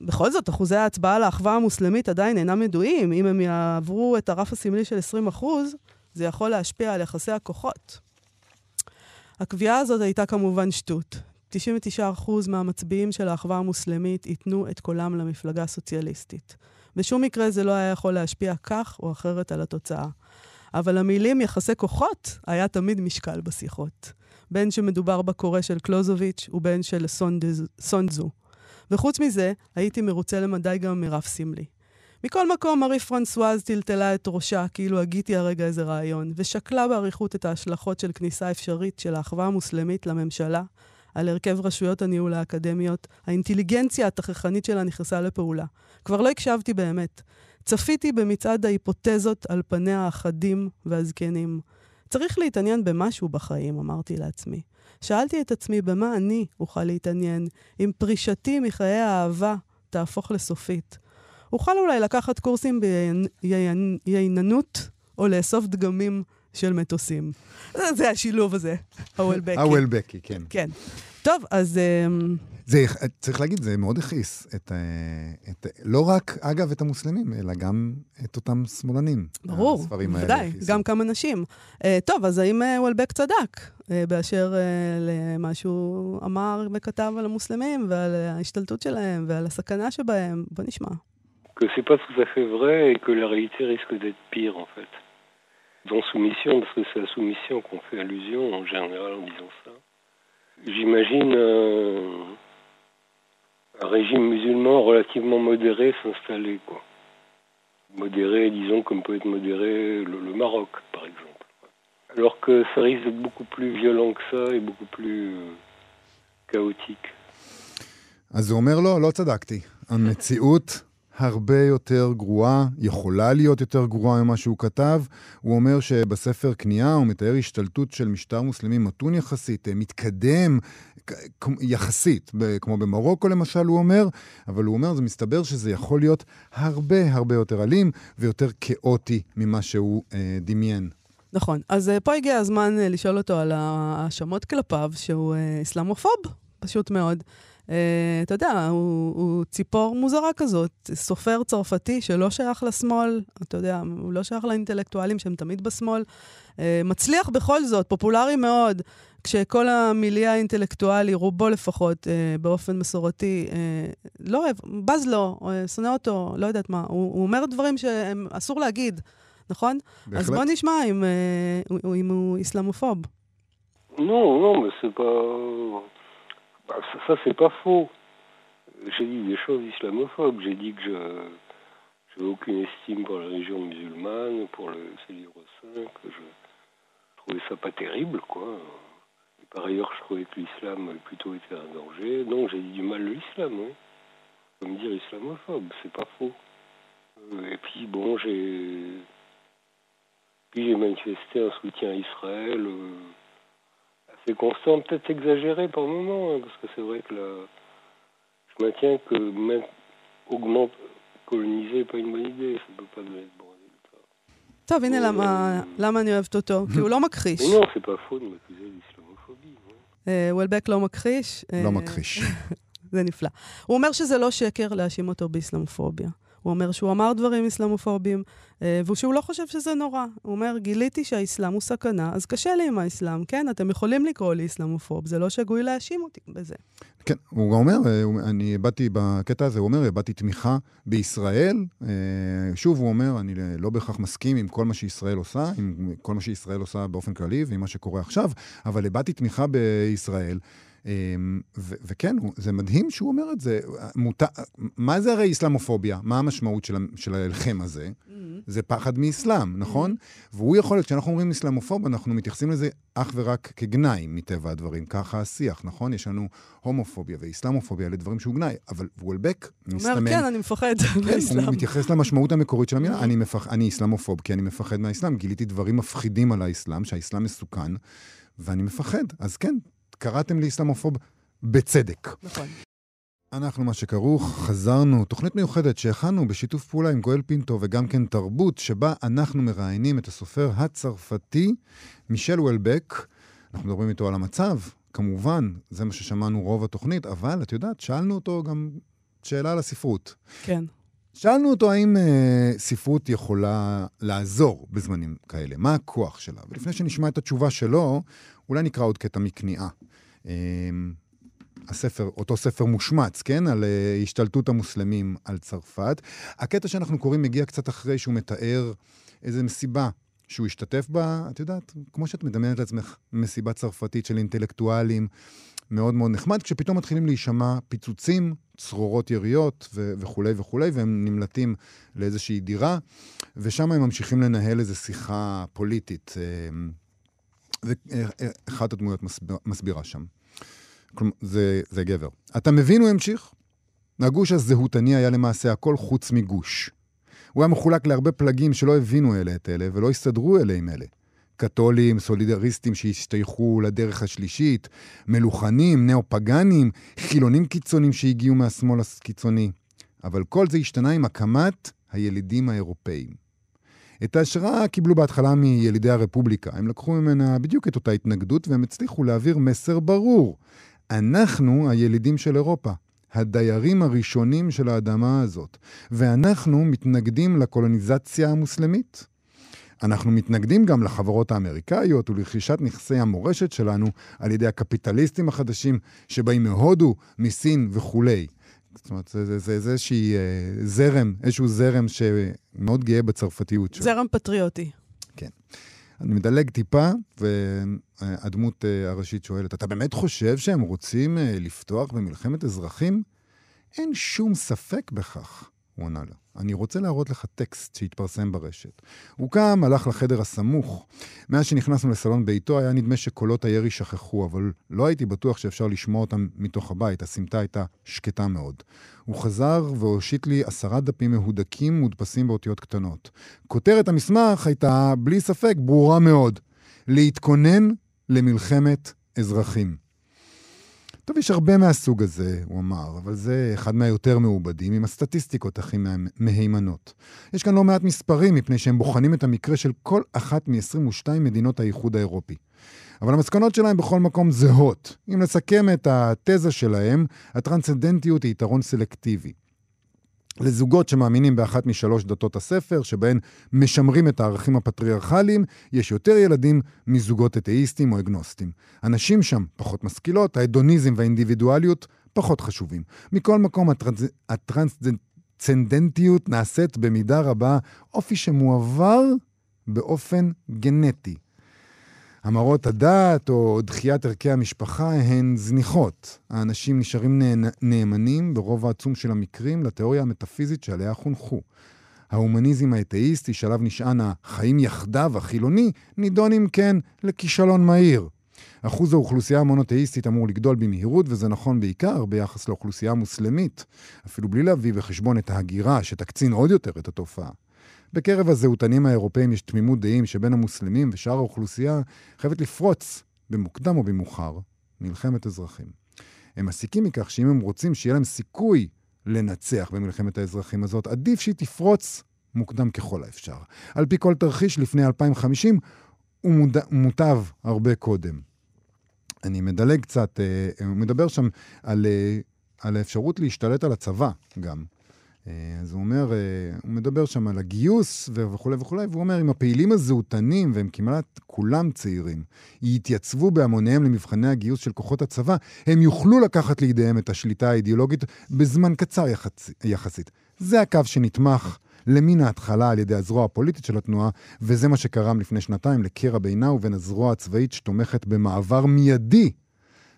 בכל זאת, אחוזי ההצבעה לאחווה המוסלמית עדיין אינם ידועים. אם הם יעברו את הרף הסמלי של 20 אחוז, זה יכול להשפיע על יחסי הכוחות. הקביעה הזאת הייתה כמובן שטות. 99% מהמצביעים של האחווה המוסלמית ייתנו את קולם למפלגה הסוציאליסטית. בשום מקרה זה לא היה יכול להשפיע כך או אחרת על התוצאה. אבל המילים יחסי כוחות היה תמיד משקל בשיחות. בין שמדובר בקורא של קלוזוביץ' ובין של סונדזו. וחוץ מזה, הייתי מרוצה למדי גם מרף סמלי. מכל מקום, מארי פרנסואז טלטלה את ראשה, כאילו הגיתי הרגע איזה רעיון, ושקלה באריכות את ההשלכות של כניסה אפשרית של האחווה המוסלמית לממשלה, על הרכב רשויות הניהול האקדמיות, האינטליגנציה התככנית שלה נכנסה לפעולה. כבר לא הקשבתי באמת. צפיתי במצעד ההיפותזות על פניה החדים והזקנים. צריך להתעניין במשהו בחיים, אמרתי לעצמי. שאלתי את עצמי במה אני אוכל להתעניין, אם פרישתי מחיי האהבה תהפוך לסופית. אוכל אולי לקחת קורסים בייננות, או לאסוף דגמים של מטוסים. זה השילוב הזה, הוולבקי. הוולבקי, כן. כן. טוב, אז... אמ, זה, צריך להגיד, זה מאוד הכעיס את, אה, את, לא רק, אגב, את המוסלמים, אלא גם את אותם שמאלנים. ברור, בוודאי, גם כמה נשים. Uh, טוב, אז האם uh, וולבק צדק uh, באשר uh, למה שהוא אמר וכתב על המוסלמים ועל ההשתלטות שלהם ועל הסכנה שבהם? בוא נשמע. que c'est pas tout à fait vrai et que la réalité risque d'être pire en fait. Dans soumission, parce que c'est à soumission qu'on fait allusion en général en disant ça. J'imagine un, un, régime musulman relativement modéré s'installer, quoi. Modéré, disons, comme peut être modéré le, le, Maroc, par exemple. Alors que ça risque d'être beaucoup plus violent que ça et beaucoup plus euh, chaotique. אז הוא אומר לו, לא צדקתי. המציאות הרבה יותר גרועה, יכולה להיות יותר גרועה ממה שהוא כתב. הוא אומר שבספר כניעה הוא מתאר השתלטות של משטר מוסלמי מתון יחסית, אה, מתקדם יחסית, כמו במרוקו למשל, הוא אומר, אבל הוא אומר, זה מסתבר שזה יכול להיות הרבה הרבה יותר אלים ויותר כאוטי ממה שהוא אה, דמיין. נכון. אז אה, פה הגיע הזמן אה, לשאול אותו על ההאשמות כלפיו, שהוא אסלאמופוב, פשוט מאוד. Uh, אתה יודע, הוא, הוא ציפור מוזרה כזאת, סופר צרפתי שלא שייך לשמאל, אתה יודע, הוא לא שייך לאינטלקטואלים שהם תמיד בשמאל. Uh, מצליח בכל זאת, פופולרי מאוד, כשכל המיליה האינטלקטואלי, רובו לפחות, uh, באופן מסורתי, לא אוהב, בז לו, שונא אותו, לא יודעת מה. הוא, הוא אומר דברים שהם אסור להגיד, נכון? בהחלט. אז בוא נשמע אם, אם הוא איסלאמופוב. לא, לא, זה Bah, ça, c'est pas faux. J'ai dit des choses islamophobes. J'ai dit que je n'avais aucune estime pour la religion musulmane, pour le, ces livres que je trouvais ça pas terrible, quoi. Et par ailleurs, je trouvais que l'islam plutôt été un danger. Donc j'ai dit du mal de l'islam, oui. On me dire islamophobe, c'est pas faux. Et puis bon, j'ai puis j'ai manifesté un soutien à Israël. Euh, c'est constant, peut-être exagéré par moment, hein, parce que c'est vrai que là, je maintiens que même augmente, coloniser n'est pas une bonne idée, ça ne peut pas donner de bon résultat. טוב, הנה למה, למה אני אוהבת אותו, כי הוא לא מכחיש. non, c'est pas faux de m'accuser d'islamophobie. וולבק לא מכחיש. לא מכחיש. זה נפלא. הוא אומר שזה לא שקר להאשים אותו באסלאמופוביה. הוא אומר שהוא אמר דברים אסלאמופוביים, אה, ושהוא לא חושב שזה נורא. הוא אומר, גיליתי שהאסלאם הוא סכנה, אז קשה לי עם האסלאם. כן, אתם יכולים לקרוא לי אסלאמופוב, זה לא שגוי להאשים אותי בזה. כן, הוא אומר, אה, אני הבעתי בקטע הזה, הוא אומר, הבעתי תמיכה בישראל. אה, שוב, הוא אומר, אני לא בהכרח מסכים עם כל מה שישראל עושה, עם כל מה שישראל עושה באופן כללי ועם מה שקורה עכשיו, אבל הבעתי תמיכה בישראל. אמ, וכן, זה מדהים שהוא אומר את זה. מות... מה זה הרי אסלאמופוביה? מה המשמעות של, של ההלחם הזה? Mm-hmm. זה פחד מאסלאם, נכון? Mm-hmm. והוא יכול להיות, כשאנחנו אומרים אסלאמופוב, אנחנו מתייחסים לזה אך ורק כגנאי, מטבע הדברים. ככה השיח, נכון? יש לנו הומופוביה ואסלאמופוביה, אלה דברים שהוא גנאי. אבל וולבק מסתמן... אומר, כן, אני מפחד מהאסלאם. כן, הוא מתייחס למשמעות המקורית של המילה. Mm-hmm. אני, מפח... אני אסלאמופוב כי אני מפחד מהאסלאם. גיליתי דברים מפחידים על האסלאם, שהאסלאם מסוכן, ואני מפחד. אז כן, קראתם לי אסלאמופוב בצדק. נכון. אנחנו, מה שכרוך, חזרנו, תוכנית מיוחדת שהכנו בשיתוף פעולה עם גואל פינטו וגם כן תרבות, שבה אנחנו מראיינים את הסופר הצרפתי מישל וולבק. אנחנו מדברים איתו על המצב, כמובן, זה מה ששמענו רוב התוכנית, אבל את יודעת, שאלנו אותו גם שאלה על הספרות. כן. שאלנו אותו האם אה, ספרות יכולה לעזור בזמנים כאלה, מה הכוח שלה. ולפני שנשמע את התשובה שלו, אולי נקרא עוד קטע מכניעה. אה, הספר, אותו ספר מושמץ, כן? על uh, השתלטות המוסלמים על צרפת. הקטע שאנחנו קוראים מגיע קצת אחרי שהוא מתאר איזו מסיבה שהוא השתתף בה, את יודעת, כמו שאת מדמיינת לעצמך, מסיבה צרפתית של אינטלקטואלים, מאוד מאוד נחמד, כשפתאום מתחילים להישמע פיצוצים, צרורות יריות ו- וכולי וכולי, והם נמלטים לאיזושהי דירה, ושם הם ממשיכים לנהל איזו שיחה פוליטית. ואחת הדמויות מסביר, מסבירה שם. כלומר, זה, זה גבר. אתה מבין, הוא המשיך? הגוש הזהותני היה למעשה הכל חוץ מגוש. הוא היה מחולק להרבה פלגים שלא הבינו אלה את אלה ולא הסתדרו אלה עם אלה. קתולים, סולידריסטים שהשתייכו לדרך השלישית, מלוכנים, ניאו-פגאנים, חילונים קיצונים שהגיעו מהשמאל הקיצוני. אבל כל זה השתנה עם הקמת הילידים האירופאים. את ההשראה קיבלו בהתחלה מילידי הרפובליקה. הם לקחו ממנה בדיוק את אותה התנגדות והם הצליחו להעביר מסר ברור. אנחנו הילידים של אירופה, הדיירים הראשונים של האדמה הזאת, ואנחנו מתנגדים לקולוניזציה המוסלמית. אנחנו מתנגדים גם לחברות האמריקאיות ולרכישת נכסי המורשת שלנו על ידי הקפיטליסטים החדשים שבאים מהודו, מסין וכולי. זאת אומרת, זה, זה, זה, זה איזשהי אה, זרם, איזשהו זרם שמאוד גאה בצרפתיות שלו. זרם פטריוטי. כן. אני מדלג טיפה, והדמות אה, הראשית שואלת, אתה באמת חושב שהם רוצים אה, לפתוח במלחמת אזרחים? אין שום ספק בכך, הוא ענה לה. אני רוצה להראות לך טקסט שהתפרסם ברשת. הוא קם, הלך לחדר הסמוך. מאז שנכנסנו לסלון ביתו, היה נדמה שקולות הירי שכחו, אבל לא הייתי בטוח שאפשר לשמוע אותם מתוך הבית. הסמטה הייתה שקטה מאוד. הוא חזר והושיט לי עשרה דפים מהודקים מודפסים באותיות קטנות. כותרת המסמך הייתה, בלי ספק, ברורה מאוד. להתכונן למלחמת אזרחים. טוב, יש הרבה מהסוג הזה, הוא אמר, אבל זה אחד מהיותר מעובדים, עם הסטטיסטיקות הכי מהימנות. יש כאן לא מעט מספרים, מפני שהם בוחנים את המקרה של כל אחת מ-22 מדינות האיחוד האירופי. אבל המסקנות שלהם בכל מקום זהות. אם נסכם את התזה שלהם, הטרנסצנדנטיות היא יתרון סלקטיבי. לזוגות שמאמינים באחת משלוש דתות הספר, שבהן משמרים את הערכים הפטריארכליים, יש יותר ילדים מזוגות אתאיסטים או אגנוסטים. הנשים שם פחות משכילות, ההדוניזם והאינדיבידואליות פחות חשובים. מכל מקום, הטרנס... הטרנסצנדנטיות נעשית במידה רבה אופי שמועבר באופן גנטי. המרות הדת או דחיית ערכי המשפחה הן זניחות. האנשים נשארים נאמנים ברוב העצום של המקרים לתיאוריה המטאפיזית שעליה חונכו. ההומניזם האתאיסטי שעליו נשען החיים יחדיו החילוני, נידון אם כן לכישלון מהיר. אחוז האוכלוסייה המונותאיסטית אמור לגדול במהירות, וזה נכון בעיקר ביחס לאוכלוסייה המוסלמית, אפילו בלי להביא בחשבון את ההגירה שתקצין עוד יותר את התופעה. בקרב הזהותנים האירופאים יש תמימות דעים שבין המוסלמים ושאר האוכלוסייה חייבת לפרוץ, במוקדם או במאוחר, מלחמת אזרחים. הם מסיקים מכך שאם הם רוצים שיהיה להם סיכוי לנצח במלחמת האזרחים הזאת, עדיף שהיא תפרוץ מוקדם ככל האפשר. על פי כל תרחיש, לפני 2050, הוא מוד... מוטב הרבה קודם. אני מדלג קצת, אה, הוא מדבר שם על, אה, על האפשרות להשתלט על הצבא גם. אה, אז הוא אומר, אה, הוא מדבר שם על הגיוס וכולי וכולי, והוא אומר, אם הפעילים הזהותנים, והם כמעט כולם צעירים, יתייצבו בהמוניהם למבחני הגיוס של כוחות הצבא, הם יוכלו לקחת לידיהם את השליטה האידיאולוגית בזמן קצר יחצ... יחסית. זה הקו שנתמך למין ההתחלה על ידי הזרוע הפוליטית של התנועה, וזה מה שקרם לפני שנתיים לקרע בינה ובין הזרוע הצבאית שתומכת במעבר מיידי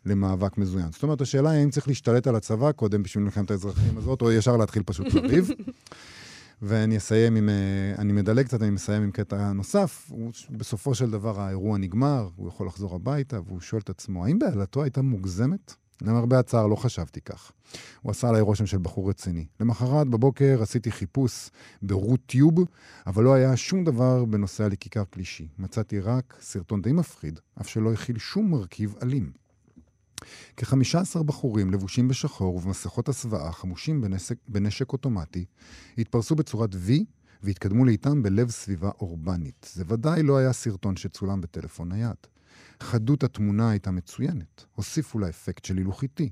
למאבק מזוין. זאת אומרת, השאלה היא האם צריך להשתלט על הצבא קודם בשביל מלחמת האזרחים הזאת, או ישר להתחיל פשוט לריב. ואני אסיים עם, אה, אני מדלג קצת, אני מסיים עם קטע נוסף. הוא, בסופו של דבר האירוע נגמר, הוא יכול לחזור הביתה, והוא שואל את עצמו, האם בעלתו הייתה מוגזמת? למרבה הצער, לא חשבתי כך. הוא עשה עליי רושם של בחור רציני. למחרת בבוקר עשיתי חיפוש ברוטיוב, אבל לא היה שום דבר בנושא הליקיקה פלישי. מצאתי רק סרטון די מפחיד, אף שלא הכיל שום מרכיב אלים. כ-15 בחורים לבושים בשחור ובמסכות הסוואה חמושים בנשק, בנשק אוטומטי התפרסו בצורת V והתקדמו לאיתם בלב סביבה אורבנית. זה ודאי לא היה סרטון שצולם בטלפון נייד. חדות התמונה הייתה מצוינת, הוסיפו לה אפקט של הילוך איטי.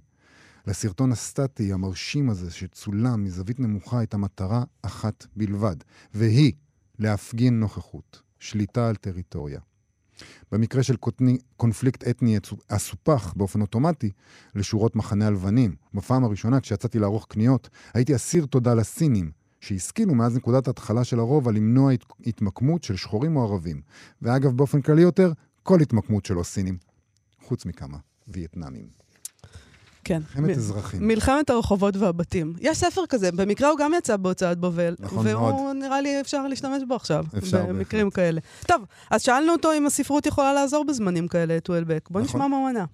לסרטון הסטטי המרשים הזה שצולם מזווית נמוכה הייתה מטרה אחת בלבד, והיא להפגין נוכחות, שליטה על טריטוריה. במקרה של קונפליקט אתני אסופח באופן אוטומטי לשורות מחנה הלבנים. בפעם הראשונה, כשיצאתי לערוך קניות, הייתי אסיר תודה לסינים, שהשכילו מאז נקודת ההתחלה של הרובע למנוע הת, התמקמות של שחורים או ערבים. ואגב, באופן כללי יותר, כל התמקמות של הסינים, חוץ מכמה וייטנאמים. כן. מלחמת אזרחים. מלחמת הרחובות והבתים. יש ספר כזה, במקרה הוא גם יצא בהוצאת בבל. נכון והוא מאוד. נראה לי אפשר להשתמש בו עכשיו. אפשר, במקרים בהחלט. כאלה. טוב, אז שאלנו אותו אם הספרות יכולה לעזור בזמנים כאלה, טואלבק. בוא נכון. נשמע מה הוא ענה.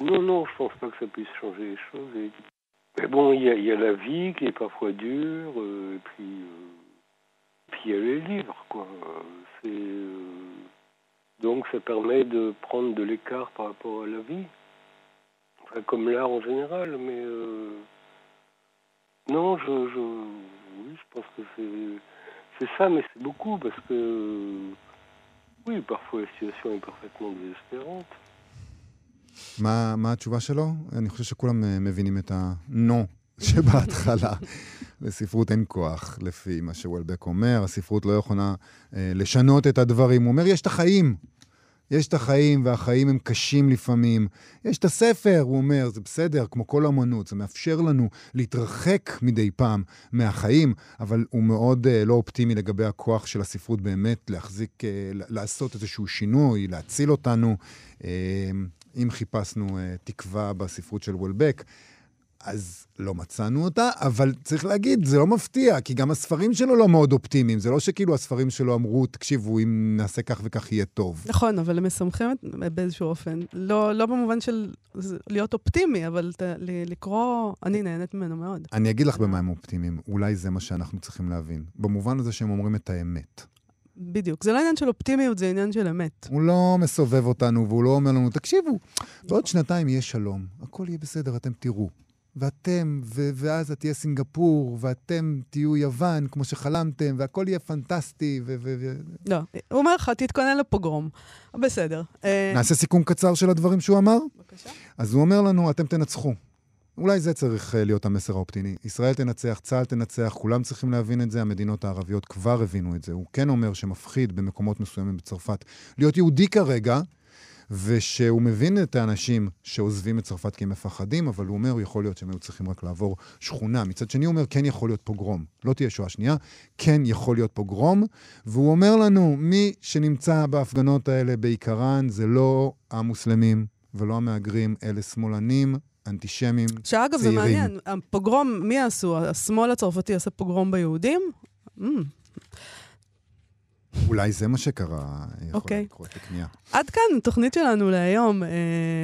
Non, non, je pense pas que ça puisse changer les choses. Et- Mais bon, il y, a- il y a la vie qui est parfois dure, euh, et puis, euh, puis il y a les livres, quoi. Euh, C'est, euh, Donc ça permet de prendre de l'écart par rapport à la vie. Enfin, comme l'art en général, mais euh, non, je, je, oui, je pense que c'est, ça, mais c'est beaucoup parce que oui, parfois la situation est parfaitement désespérante. מה, מה התשובה שלו? אני חושב שכולם אה, מבינים את ה-no שבהתחלה. לספרות אין כוח, לפי מה שוולבק אומר. הספרות לא יכולה אה, לשנות את הדברים. הוא אומר, יש את החיים. יש את החיים, והחיים הם קשים לפעמים. יש את הספר, הוא אומר, זה בסדר, כמו כל אמנות, זה מאפשר לנו להתרחק מדי פעם מהחיים, אבל הוא מאוד uh, לא אופטימי לגבי הכוח של הספרות באמת להחזיק, uh, לעשות איזשהו שינוי, להציל אותנו. Uh, אם חיפשנו uh, תקווה בספרות של וולבק, אז לא מצאנו אותה, אבל צריך להגיד, זה לא מפתיע, כי גם הספרים שלו לא מאוד אופטימיים. זה לא שכאילו הספרים שלו אמרו, תקשיבו, אם נעשה כך וכך יהיה טוב. נכון, אבל הם מסמכים באיזשהו אופן. לא, לא במובן של להיות אופטימי, אבל ת, לקרוא, אני נהנית ממנו מאוד. אני אגיד לך במה הם אופטימיים. אולי זה מה שאנחנו צריכים להבין. במובן הזה שהם אומרים את האמת. בדיוק. זה לא עניין של אופטימיות, זה עניין של אמת. הוא לא מסובב אותנו, והוא לא אומר לנו, תקשיבו, בעוד שנתיים יהיה שלום, הכל יהיה בסדר, אתם תראו. ואתם, ו- ואז את תהיה סינגפור, ואתם תהיו יוון, כמו שחלמתם, והכל יהיה פנטסטי, ו... ו-, ו- לא, הוא אומר לך, תתכונן לפוגרום. בסדר. אה, נעשה סיכום קצר של הדברים שהוא אמר? בבקשה. אז הוא אומר לנו, אתם תנצחו. אולי זה צריך אה, להיות המסר האופטימי. ישראל תנצח, צה"ל תנצח, כולם צריכים להבין את זה, המדינות הערביות כבר הבינו את זה. הוא כן אומר שמפחיד במקומות מסוימים בצרפת להיות יהודי כרגע, ושהוא מבין את האנשים שעוזבים את צרפת כי הם מפחדים, אבל הוא אומר, יכול להיות שהם היו צריכים רק לעבור שכונה. מצד שני הוא אומר, כן יכול להיות פוגרום. לא תהיה שואה שנייה, כן יכול להיות פוגרום. והוא אומר לנו, מי שנמצא בהפגנות האלה בעיקרן זה לא המוסלמים ולא המהגרים, אלה שמאלנים, אנטישמים, צעירים. שאגב, זה מעניין, הפוגרום, מי יעשו? השמאל הצרפתי יעשה פוגרום ביהודים? Mm. אולי זה מה שקרה, יכול אוקיי. לקרות לקנייה. עד כאן התוכנית שלנו להיום. Uh,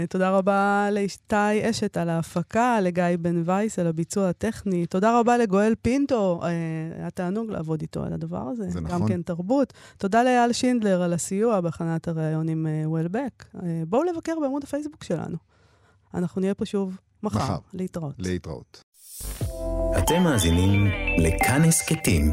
תודה רבה לאשתי אשת על ההפקה, לגיא בן וייס על הביצוע הטכני. תודה רבה לגואל פינטו, uh, היה תענוג לעבוד איתו על הדבר הזה. זה גם נכון. כן תרבות. תודה לאייל שינדלר על הסיוע בהכנת הריאיון עם uh, וולבק. Uh, בואו לבקר בעמוד הפייסבוק שלנו. אנחנו נהיה פה שוב מחר. מחר. להתראות. להתראות. אתם מאזינים לכאן הסכתים,